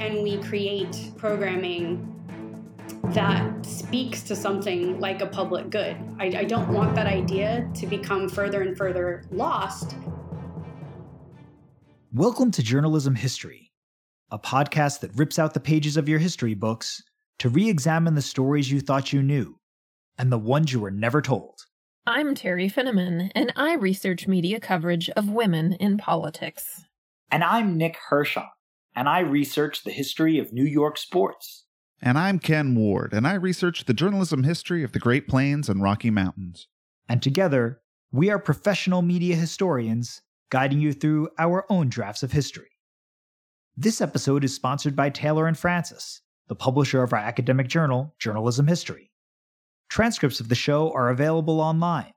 can we create programming that speaks to something like a public good? I, I don't want that idea to become further and further lost. Welcome to Journalism History, a podcast that rips out the pages of your history books to re examine the stories you thought you knew and the ones you were never told. I'm Teri Finneman, and I research media coverage of women in politics. And I'm Nick Hirshon, and I research the history of New York sports. And I'm Ken Ward, and I research the journalism history of the Great Plains and Rocky Mountains. And together, we are professional media historians guiding you through our own drafts of history. This episode is sponsored by Taylor and Francis, the publisher of our academic journal, Journalism History. Transcripts of the show are available online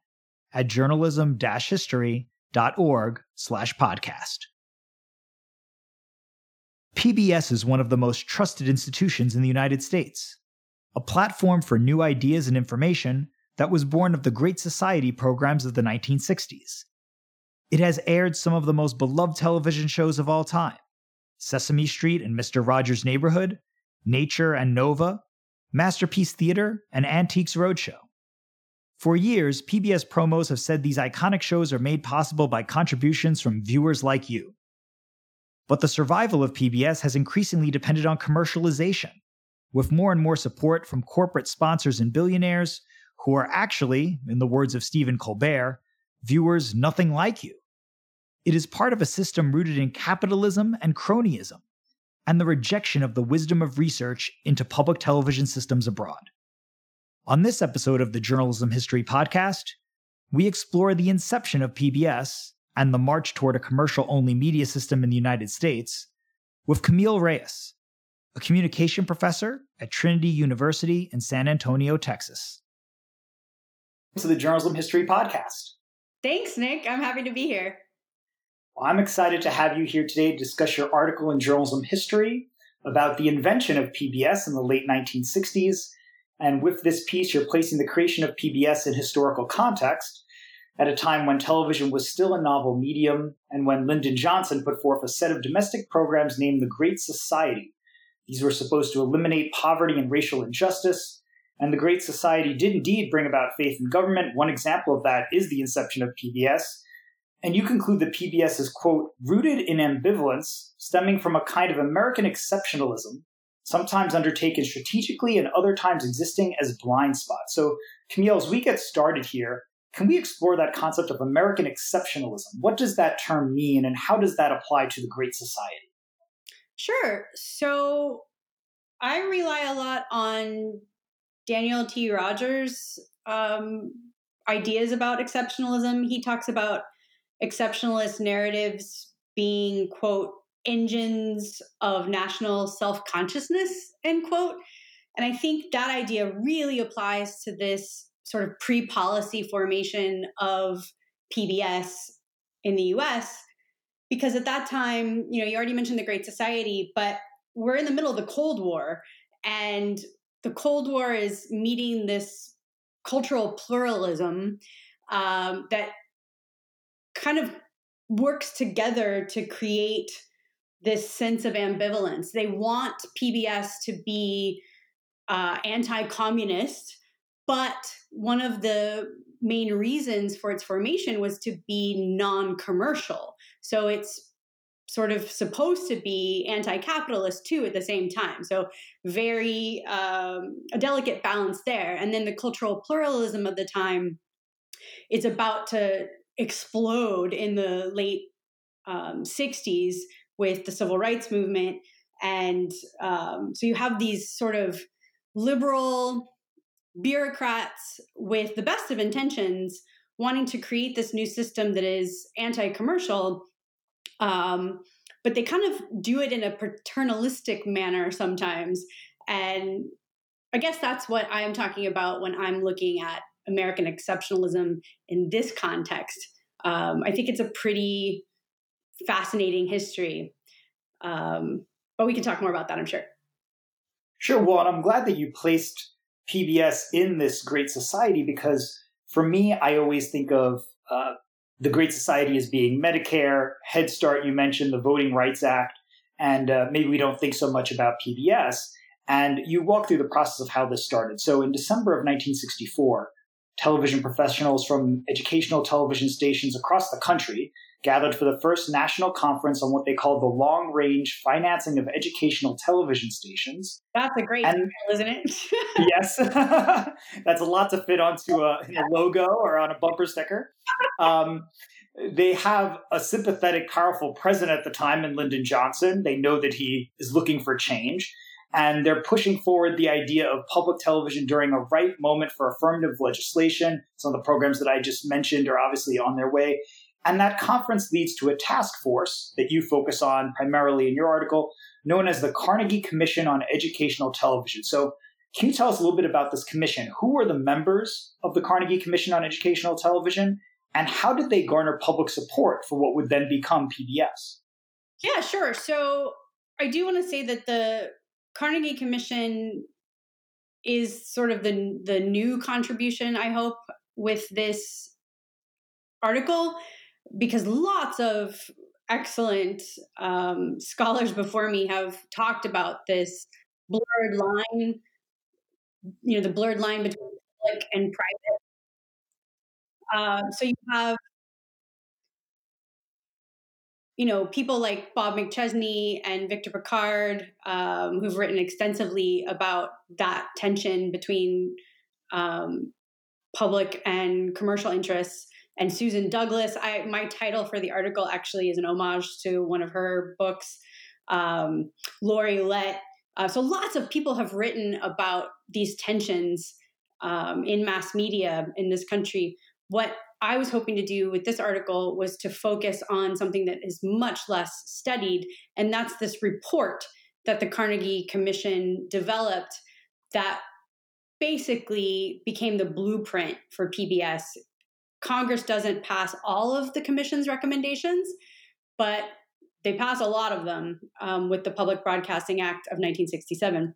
at journalism-history.org/podcast. PBS is one of the most trusted institutions in the United States, a platform for new ideas and information that was born of the Great Society programs of the 1960s. It has aired some of the most beloved television shows of all time Sesame Street and Mr. Rogers' Neighborhood, Nature and Nova, Masterpiece Theater, and Antiques Roadshow. For years, PBS promos have said these iconic shows are made possible by contributions from viewers like you. But the survival of PBS has increasingly depended on commercialization, with more and more support from corporate sponsors and billionaires who are actually, in the words of Stephen Colbert, viewers nothing like you. It is part of a system rooted in capitalism and cronyism, and the rejection of the wisdom of research into public television systems abroad. On this episode of the Journalism History Podcast, we explore the inception of PBS and the march toward a commercial only media system in the United States with Camille Reyes, a communication professor at Trinity University in San Antonio, Texas. To the Journalism History Podcast. Thanks, Nick. I'm happy to be here. Well, I'm excited to have you here today to discuss your article in Journalism History about the invention of PBS in the late 1960s. And with this piece, you're placing the creation of PBS in historical context at a time when television was still a novel medium and when Lyndon Johnson put forth a set of domestic programs named the Great Society. These were supposed to eliminate poverty and racial injustice. And the Great Society did indeed bring about faith in government. One example of that is the inception of PBS. And you conclude that PBS is, quote, rooted in ambivalence stemming from a kind of American exceptionalism, sometimes undertaken strategically and other times existing as blind spots. So, Camille, as we get started here, can we explore that concept of American exceptionalism? What does that term mean, and how does that apply to the Great Society? Sure. So I rely a lot on Daniel T. Rodgers' um, ideas about exceptionalism. He talks about exceptionalist narratives being, quote, engines of national self consciousness, end quote. And I think that idea really applies to this sort of pre policy formation of PBS in the US. Because at that time, you know, you already mentioned the Great Society, but we're in the middle of the Cold War. And the Cold War is meeting this cultural pluralism um, that kind of works together to create this sense of ambivalence. They want PBS to be uh, anti communist, but one of the main reasons for its formation was to be non commercial. So it's sort of supposed to be anti-capitalist too at the same time. So very um, a delicate balance there. And then the cultural pluralism of the time is about to explode in the late um, 60s with the civil rights movement. And um, so you have these sort of liberal bureaucrats with the best of intentions wanting to create this new system that is anti-commercial um, but they kind of do it in a paternalistic manner sometimes. And i guess that's what i'm talking about when i'm looking at american exceptionalism in this context. Um, i think it's a pretty fascinating history. Um, but we can talk more about that i'm sure. Sure. Well and i'm glad that you placed PBS in this great society because for me, I always think of uh, the Great Society as being Medicare, Head Start, you mentioned, the Voting Rights Act. and uh, maybe we don't think so much about PBS. And you walk through the process of how this started. So in December of 1964, television professionals from educational television stations across the country gathered for the first national conference on what they called the long range financing of educational television stations. That's a great and, title, isn't it? yes. That's a lot to fit onto a, a, logo or on a bumper sticker. Um, they have a sympathetic, powerful president at the time in Lyndon Johnson. They know that he is looking for change. And they're pushing forward the idea of public television during a right moment for affirmative legislation. Some of the programs that I just mentioned are obviously on their way. And that conference leads to a task force that you focus on primarily in your article, known as the Carnegie Commission on Educational Television. So, can you tell us a little bit about this commission? Who are the members of the Carnegie Commission on Educational Television? And how did they garner public support for what would then become PBS? Yeah, sure. So, I do want to say that the Carnegie Commission is sort of the the new contribution I hope with this article because lots of excellent um, scholars before me have talked about this blurred line, you know, the blurred line between public and private. Uh, so you have, you know, people like Bob McChesney and Victor Pickard, um, who've written extensively about that tension between um, public and commercial interests and Susan Douglas. I my title for the article actually is an homage to one of her books, um, Laurie Lett. Uh, so lots of people have written about these tensions um, in mass media in this country. What I was hoping to do with this article was to focus on something that is much less studied, and that's this report that the Carnegie Commission developed that basically became the blueprint for PBS Congress doesn't pass all of the commission's recommendations, but they pass a lot of them um, with the Public Broadcasting Act of 1967.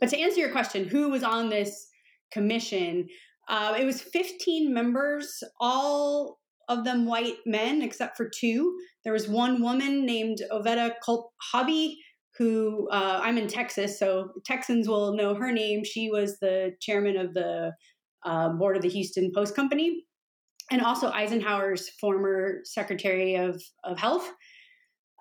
But to answer your question, who was on this commission? Uh, it was 15 members, all of them white men, except for two. There was one woman named Oveta Culp Hobby, who uh, I'm in Texas, so Texans will know her name. She was the chairman of the uh, board of the Houston Post Company and also Eisenhower's former Secretary of, of Health.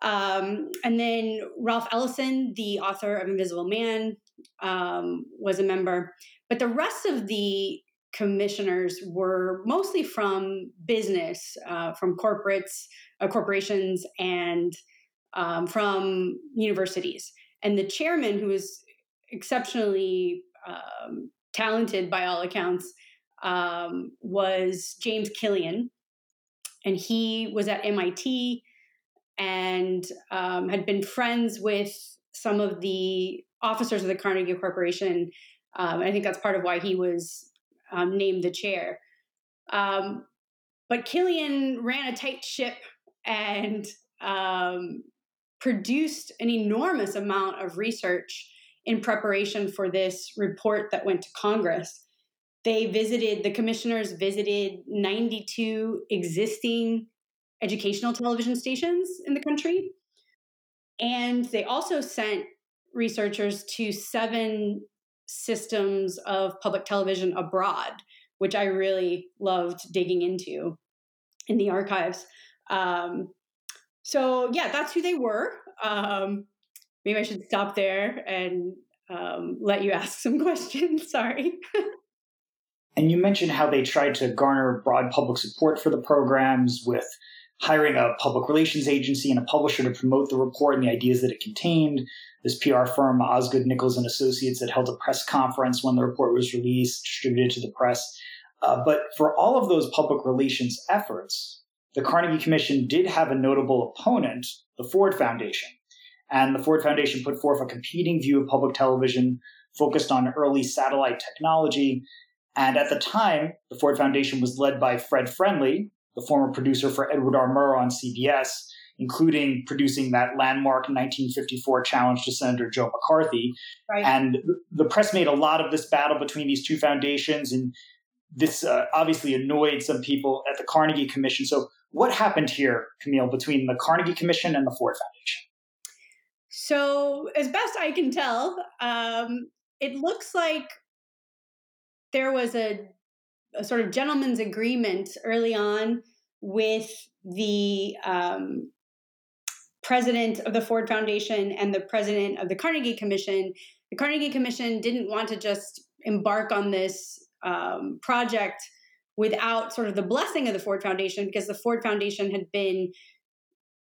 Um, and then Ralph Ellison, the author of Invisible Man, um, was a member. But the rest of the commissioners were mostly from business, uh, from corporates, uh, corporations, and um, from universities. And the chairman, who was exceptionally um, talented by all accounts, um, was James Killian, and he was at MIT and um, had been friends with some of the officers of the Carnegie Corporation. Um, I think that's part of why he was um, named the chair. Um, but Killian ran a tight ship and um, produced an enormous amount of research in preparation for this report that went to Congress they visited the commissioners visited 92 existing educational television stations in the country and they also sent researchers to seven systems of public television abroad which i really loved digging into in the archives. Um, so yeah that's who they were. Um, maybe i should stop there and um, let you ask some questions. Sorry. And you mentioned how they tried to garner broad public support for the programs with hiring a public relations agency and a publisher to promote the report and the ideas that it contained. This PR firm, Osgood Nichols and Associates, that held a press conference when the report was released, distributed to the press. Uh, but for all of those public relations efforts, the Carnegie Commission did have a notable opponent, the Ford Foundation. And the Ford Foundation put forth a competing view of public television focused on early satellite technology and at the time, the Ford Foundation was led by Fred Friendly, the former producer for Edward R. Murrow on CBS, including producing that landmark 1954 challenge to Senator Joe McCarthy. Right. And the press made a lot of this battle between these two foundations, and this uh, obviously annoyed some people at the Carnegie Commission. So, what happened here, Camille, between the Carnegie Commission and the Ford Foundation? So, as best I can tell, um, it looks like there was a, a, sort of gentleman's agreement early on with the um, president of the Ford Foundation and the president of the Carnegie Commission. The Carnegie Commission didn't want to just embark on this um, project without sort of the blessing of the Ford Foundation because the Ford Foundation had been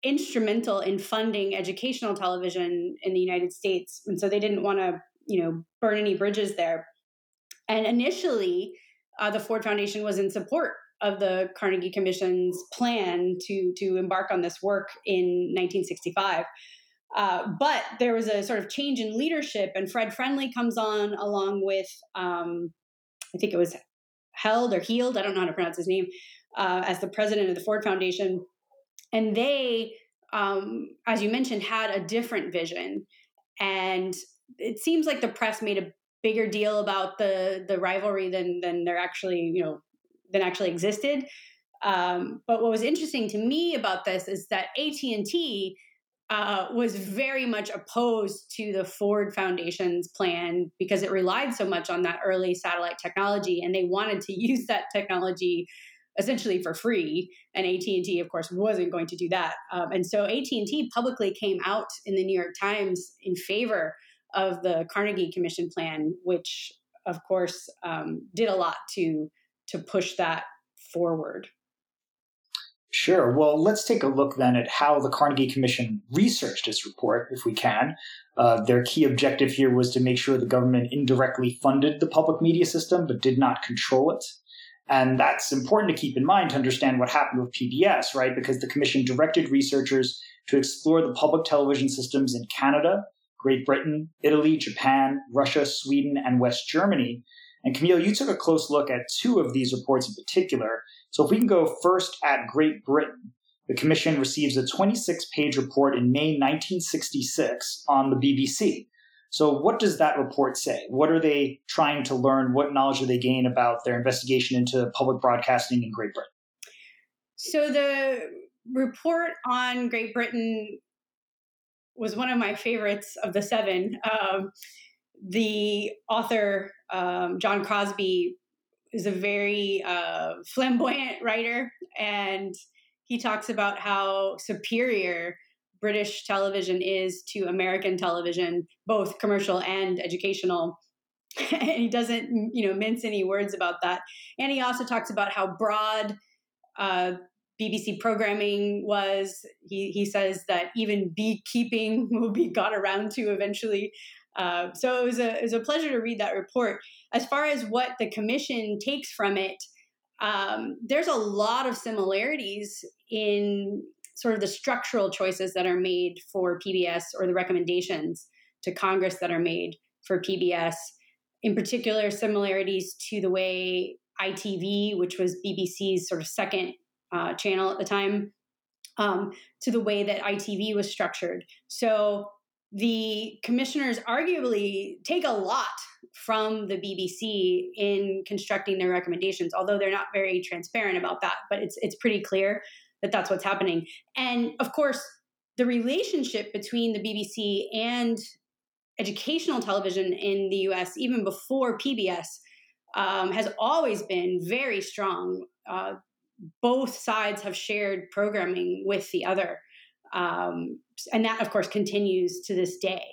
instrumental in funding educational television in the United States. And so they didn't want to, you know, burn any bridges there. And initially, uh, the Ford Foundation was in support of the Carnegie Commission's plan to to embark on this work in 1965. Uh, but there was a sort of change in leadership, and Fred Friendly comes on along with, um, I think it was Held or Heald, I don't know how to pronounce his name, uh, as the president of the Ford Foundation. And they, um, as you mentioned, had a different vision. And it seems like the press made a bigger deal about the the rivalry than than there actually, you know, than actually existed. Um, but what was interesting to me about this is that AT and T uh, was very much opposed to the Ford Foundation's plan because it relied so much on that early satellite technology, and they wanted to use that technology essentially for free. And AT and T, of course, wasn't going to do that. Um, and so AT and T publicly came out in the New York Times in favor of the Carnegie Commission plan, which, of course, um, did a lot to to push that forward. Sure. Well, let's take a look then at how the Carnegie Commission researched its report, if we can. Uh, their key objective here was to make sure the government indirectly funded the public media system but did not control it. And that's important to keep in mind to understand what happened with PBS, right? Because the Commission directed researchers to explore the public television systems in Canada, Great Britain, Italy, Japan, Russia, Sweden, and West Germany. And Camille, you took a close look at two of these reports in particular. So if we can go first at Great Britain, the Commission receives a 26 page report in May 1966 on the BBC. So, what does that report say? What are they trying to learn? What knowledge do they gain about their investigation into public broadcasting in Great Britain? So, the report on Great Britain was one of my favorites of the seven. Um, the author, um, John Crosby is a very uh, flamboyant writer, and he talks about how superior British television is to American television, both commercial and educational. and he doesn't, you know, mince any words about that. And he also talks about how broad uh, BBC programming was. He he says that even beekeeping will be got around to eventually. Uh, so it was a it was a pleasure to read that report. As far as what the commission takes from it, um, there's a lot of similarities in sort of the structural choices that are made for PBS or the recommendations to Congress that are made for PBS. In particular, similarities to the way ITV, which was BBC's sort of second uh, channel at the time, um, to the way that ITV was structured. So the commissioners arguably take a lot from the BBC in constructing their recommendations, although they're not very transparent about that. But it's it's pretty clear that that's what's happening. And of course, the relationship between the BBC and educational television in the US, even before PBS, um, has always been very strong. Uh, both sides have shared programming with the other. Um, and that, of course, continues to this day.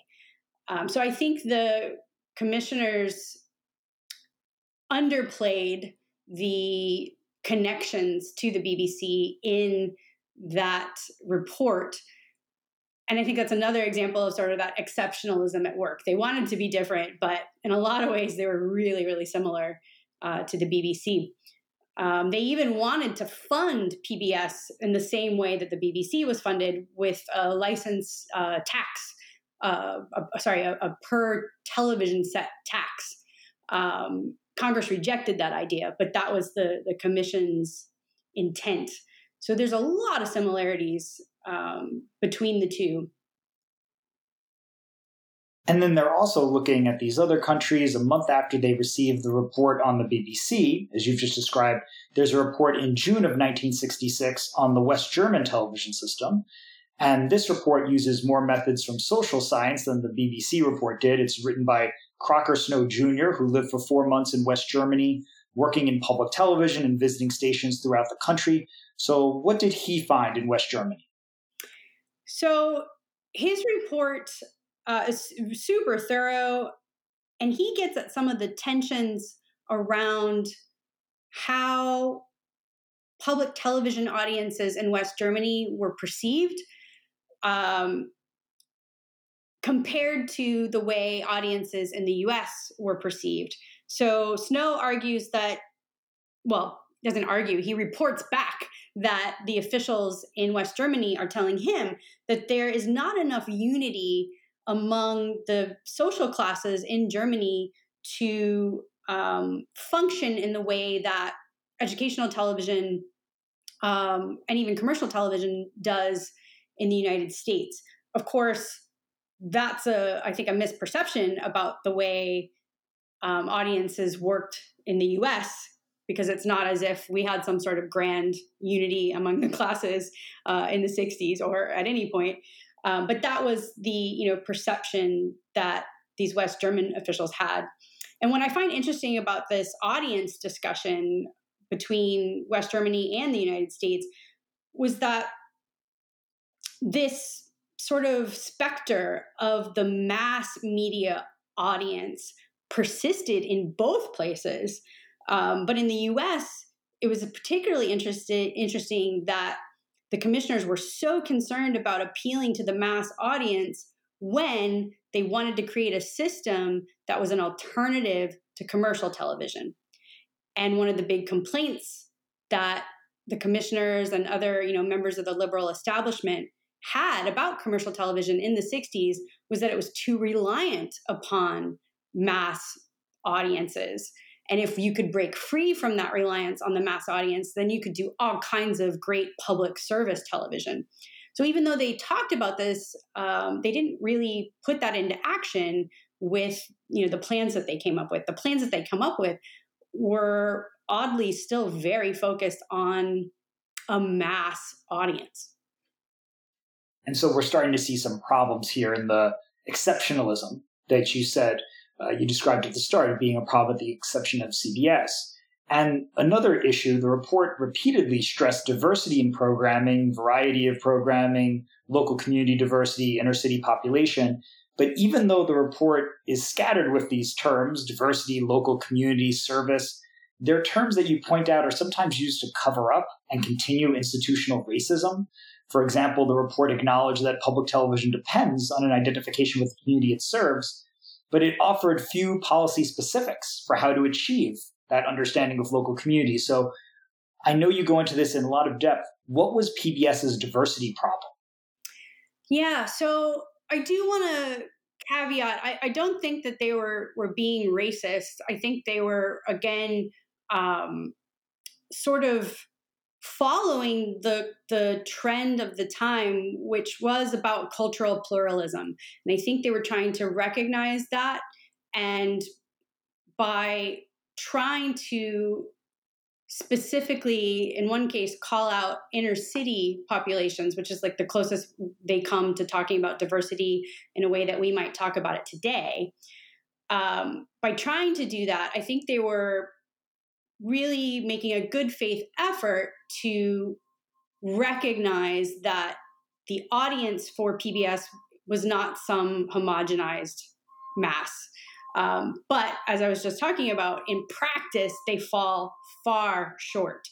Um, so I think the commissioners underplayed the connections to the BBC in that report. And I think that's another example of sort of that exceptionalism at work. They wanted to be different, but in a lot of ways, they were really, really similar uh, to the BBC. Um, they even wanted to fund PBS in the same way that the BBC was funded with a license uh, tax, uh, a, sorry, a, a, per television set tax. Um, Congress rejected that idea, but that was the, the commission's intent. So there's a lot of similarities um, between the two. And then they're also looking at these other countries a month after they received the report on the BBC, as you've just described. There's a report in June of 1966 on the West German television system. And this report uses more methods from social science than the BBC report did. It's written by Crocker Snow Jr., who lived for four months in West Germany, working in public television and visiting stations throughout the country. So, what did he find in West Germany? So, his report uh, super thorough, and he gets at some of the tensions around how public television audiences in West Germany were perceived um, compared to the way audiences in the US were perceived. So Snow argues that, well, doesn't argue, he reports back that the officials in West Germany are telling him that there is not enough unity among the social classes in Germany to um, function in the way that educational television um, and even commercial television does in the United States. Of course, that's a I think a misperception about the way um, audiences worked in the U.S. because it's not as if we had some sort of grand unity among the classes uh, in the '60s or at any point. Um, but that was the you know perception that these West German officials had. And what I find interesting about this audience discussion between West Germany and the United States was that this sort of specter of the mass media audience persisted in both places. Um, but in the US, it was particularly interested, interesting that the commissioners were so concerned about appealing to the mass audience when they wanted to create a system that was an alternative to commercial television. And one of the big complaints that the commissioners and other, you know, members of the liberal establishment had about commercial television in the 60s was that it was too reliant upon mass audiences. And if you could break free from that reliance on the mass audience, then you could do all kinds of great public service television. So even though they talked about this, um, they didn't really put that into action with you know the plans that they came up with. The plans that they come up with were oddly still very focused on a mass audience. And so we're starting to see some problems here in the exceptionalism that you said uh, you described at the start being a problem at the exception of CBS. And another issue, the report repeatedly stressed diversity in programming, variety of programming, local community diversity, inner city population. But even though the report is scattered with these terms, diversity, local community, service, they're terms that you point out are sometimes used to cover up and continue institutional racism. For example, the report acknowledged that public television depends on an identification with the community it serves, but it offered few policy specifics for how to achieve that understanding of local communities. So I know you go into this in a lot of depth. What was PBS's diversity problem? Yeah, so I do want to caveat I, I, don't think that they were were being racist. I think they were again um, sort of following the the trend of the time, which was about cultural pluralism. And I think they were trying to recognize that, and by trying to specifically in one case call out inner city populations which is like the closest they come to talking about diversity in a way that we might talk about it today um, by trying to do that i think they were really making a good faith effort to recognize that the audience for pbs was not some homogenized mass um, but as I was just talking about, in practice, they fall far short.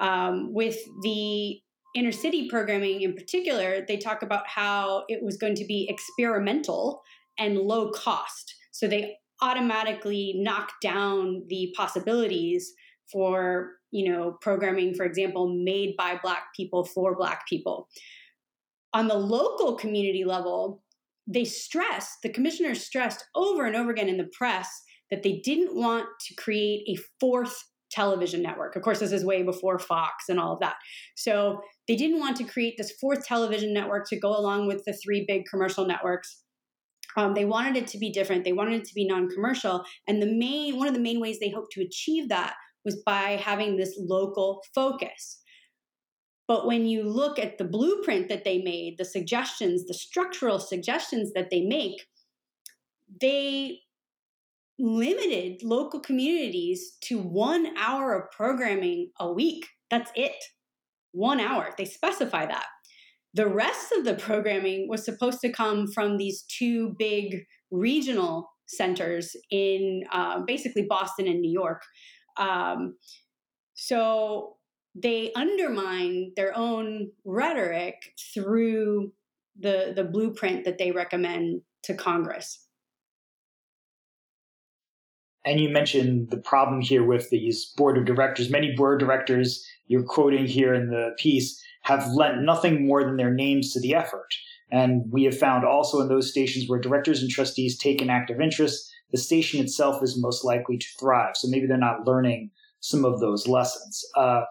Um, with the inner city programming in particular, they talk about how it was going to be experimental and low cost. So they automatically knock down the possibilities for you know programming for example made by black people for black people on the local community level they stressed, the commissioners stressed over and over again in the press that they didn't want to create a fourth television network. Of course, this is way before Fox and all of that. So they didn't want to create this fourth television network to go along with the three big commercial networks. Um, they wanted it to be different. They wanted it to be non-commercial, and the main one of the main ways they hoped to achieve that was by having this local focus. But when you look at the blueprint that they made, the suggestions, the structural suggestions that they make, they limited local communities to one hour of programming a week. That's it. One hour. They specify that. The rest of the programming was supposed to come from these two big regional centers in uh, basically Boston and New York. Um, so they undermine their own rhetoric through the the blueprint that they recommend to Congress. And you mentioned the problem here with these board of directors. Many board of directors you're quoting here in the piece have lent nothing more than their names to the effort. And we have found also in those stations where directors and trustees take an active interest, the station itself is most likely to thrive. So maybe they're not learning some of those lessons. Uh,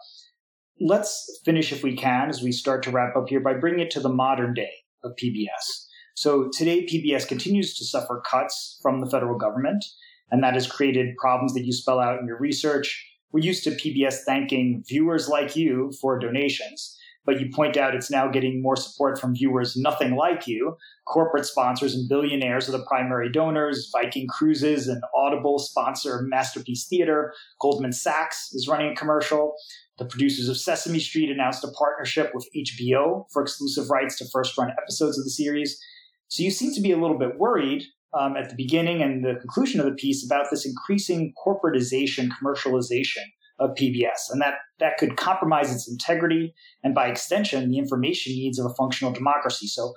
let's finish, if we can, as we start to wrap up here, by bringing it to the modern day of PBS. So today, PBS continues to suffer cuts from the federal government and that has created problems that you spell out in your research. We're used to PBS thanking viewers like you for donations, but you point out it's now getting more support from viewers nothing like you. Corporate sponsors and billionaires are the primary donors. Viking Cruises and Audible sponsor Masterpiece Theater. Goldman Sachs is running a commercial. The producers of Sesame Street announced a partnership with HBO for exclusive rights to first run episodes of the series. So you seem to be a little bit worried um, at the beginning and the conclusion of the piece about this increasing corporatization, commercialization of PBS, and that that could compromise its integrity and, by extension, the information needs of a functional democracy. So,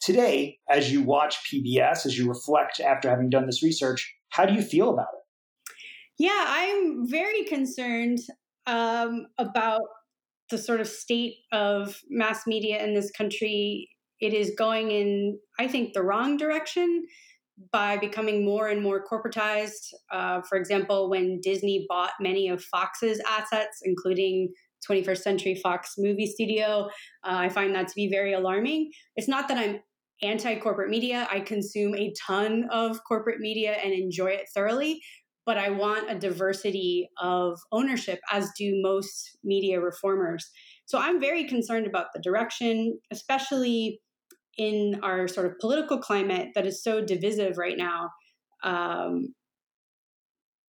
today, as you watch PBS, as you reflect after having done this research, how do you feel about it? Yeah, I'm very concerned um, about the sort of state of mass media in this country. It is going in, I think, the wrong direction by becoming more and more corporatized. Uh, for example, when Disney bought many of Fox's assets, including 21st Century Fox movie studio, uh, I find that to be very alarming. It's not that I'm anti corporate media, I consume a ton of corporate media and enjoy it thoroughly. But I want a diversity of ownership, as do most media reformers. So I'm very concerned about the direction, especially in our sort of political climate that is so divisive right now. Um,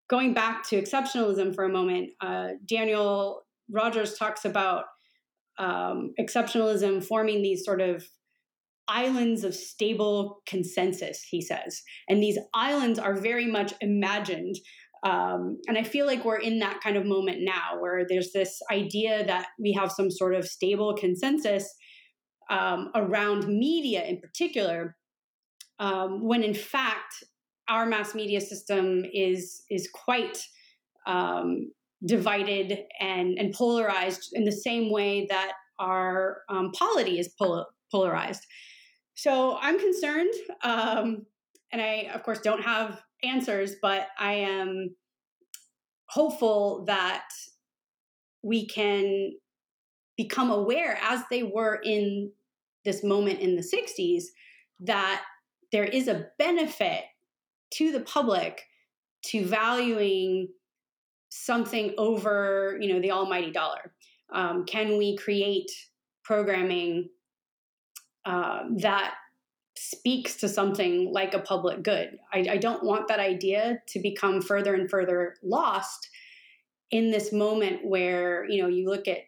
going back to exceptionalism for a moment, uh, Daniel Rodgers talks about um, exceptionalism forming these sort of islands of stable consensus, he says. And these islands are very much imagined. Um, and I feel like we're in that kind of moment now where there's this idea that we have some sort of stable consensus um, around media in particular, um, when in fact our mass media system is is quite um, divided and, and polarized in the same way that our um, polity is pol- polarized. So I'm concerned, um, and I of course don't have answers, but I am hopeful that we can become aware as they were in this moment in the 60s that there is a benefit to the public to valuing something over you know the almighty dollar. Um, can we create programming uh, that speaks to something like a public good? I, I don't want that idea to become further and further lost in this moment where you know you look at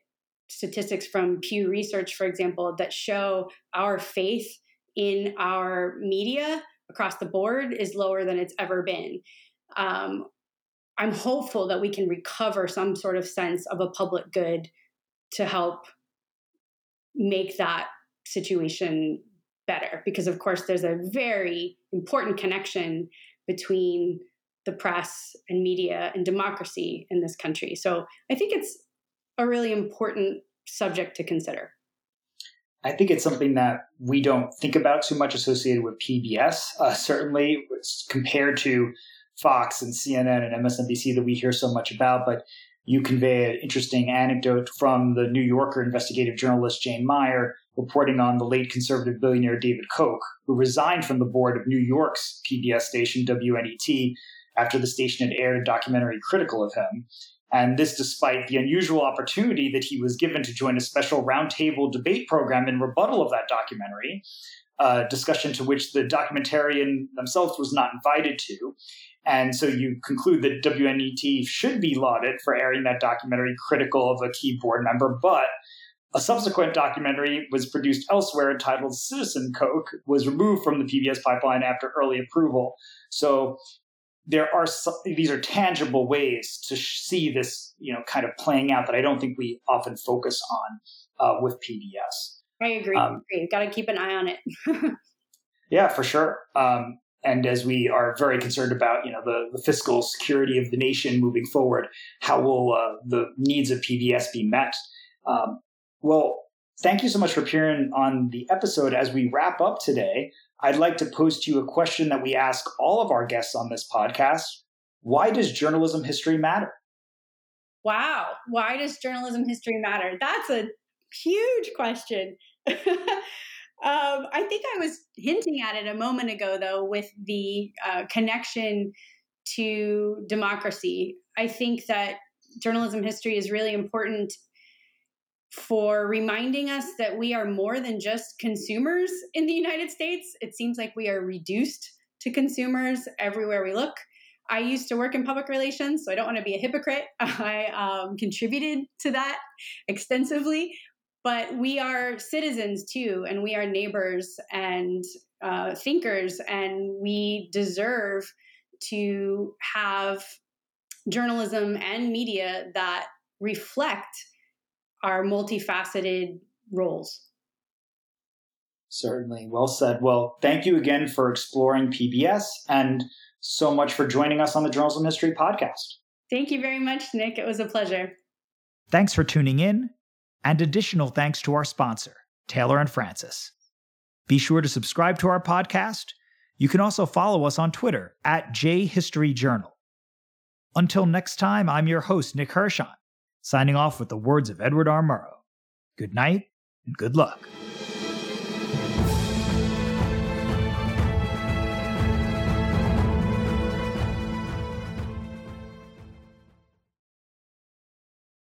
statistics from Pew Research, for example, that show our faith in our media across the board is lower than it's ever been. Um, I'm hopeful that we can recover some sort of sense of a public good to help make that situation better. Because, of course, there's a very important connection between the press and media and democracy in this country. So I think it's a really important subject to consider. I think it's something that we don't think about too much associated with PBS. Uh, certainly, compared to Fox and CNN and MSNBC that we hear so much about, but you convey an interesting anecdote from the New Yorker investigative journalist Jane Mayer reporting on the late conservative billionaire David Koch, who resigned from the board of New York's PBS station WNET after the station had aired a documentary critical of him. And this despite the unusual opportunity that he was given to join a special roundtable debate program in rebuttal of that documentary, a discussion to which the documentarian themselves was not invited to. And so you conclude that WNET should be lauded for airing that documentary critical of a key board member, but a subsequent documentary was produced elsewhere entitled Citizen Koch, was removed from the PBS pipeline after early approval. So there are some, these are tangible ways to see this, you know, kind of playing out that I don't think we often focus on uh, with PBS. I agree. Um, agree. Got to keep an eye on it. yeah, for sure. Um, and as we are very concerned about, you know, the, the fiscal security of the nation moving forward, how will uh, the needs of PBS be met? Um, well, thank you so much for appearing on the episode. As we wrap up today, I'd like to pose to you a question that we ask all of our guests on this podcast. Why does journalism history matter? Wow. Why does journalism history matter? That's a huge question. um, I think I was hinting at it a moment ago, though, with the uh, connection to democracy. I think that journalism history is really important for reminding us that we are more than just consumers in the United States. It seems like we are reduced to consumers everywhere we look. I used to work in public relations, so I don't want to be a hypocrite. I um, contributed to that extensively, but we are citizens too, and we are neighbors and uh, thinkers, and we deserve to have journalism and media that reflect our multifaceted roles. Certainly. Well said. Well, thank you again for exploring PBS and so much for joining us on the Journalism History podcast. Thank you very much, Nick. It was a pleasure. Thanks for tuning in, and additional thanks to our sponsor, Taylor and Francis. Be sure to subscribe to our podcast. You can also follow us on Twitter at JHistoryJournal. Until next time, I'm your host, Nick Hirshon signing off with the words of Edward R. Murrow. Good night and good luck.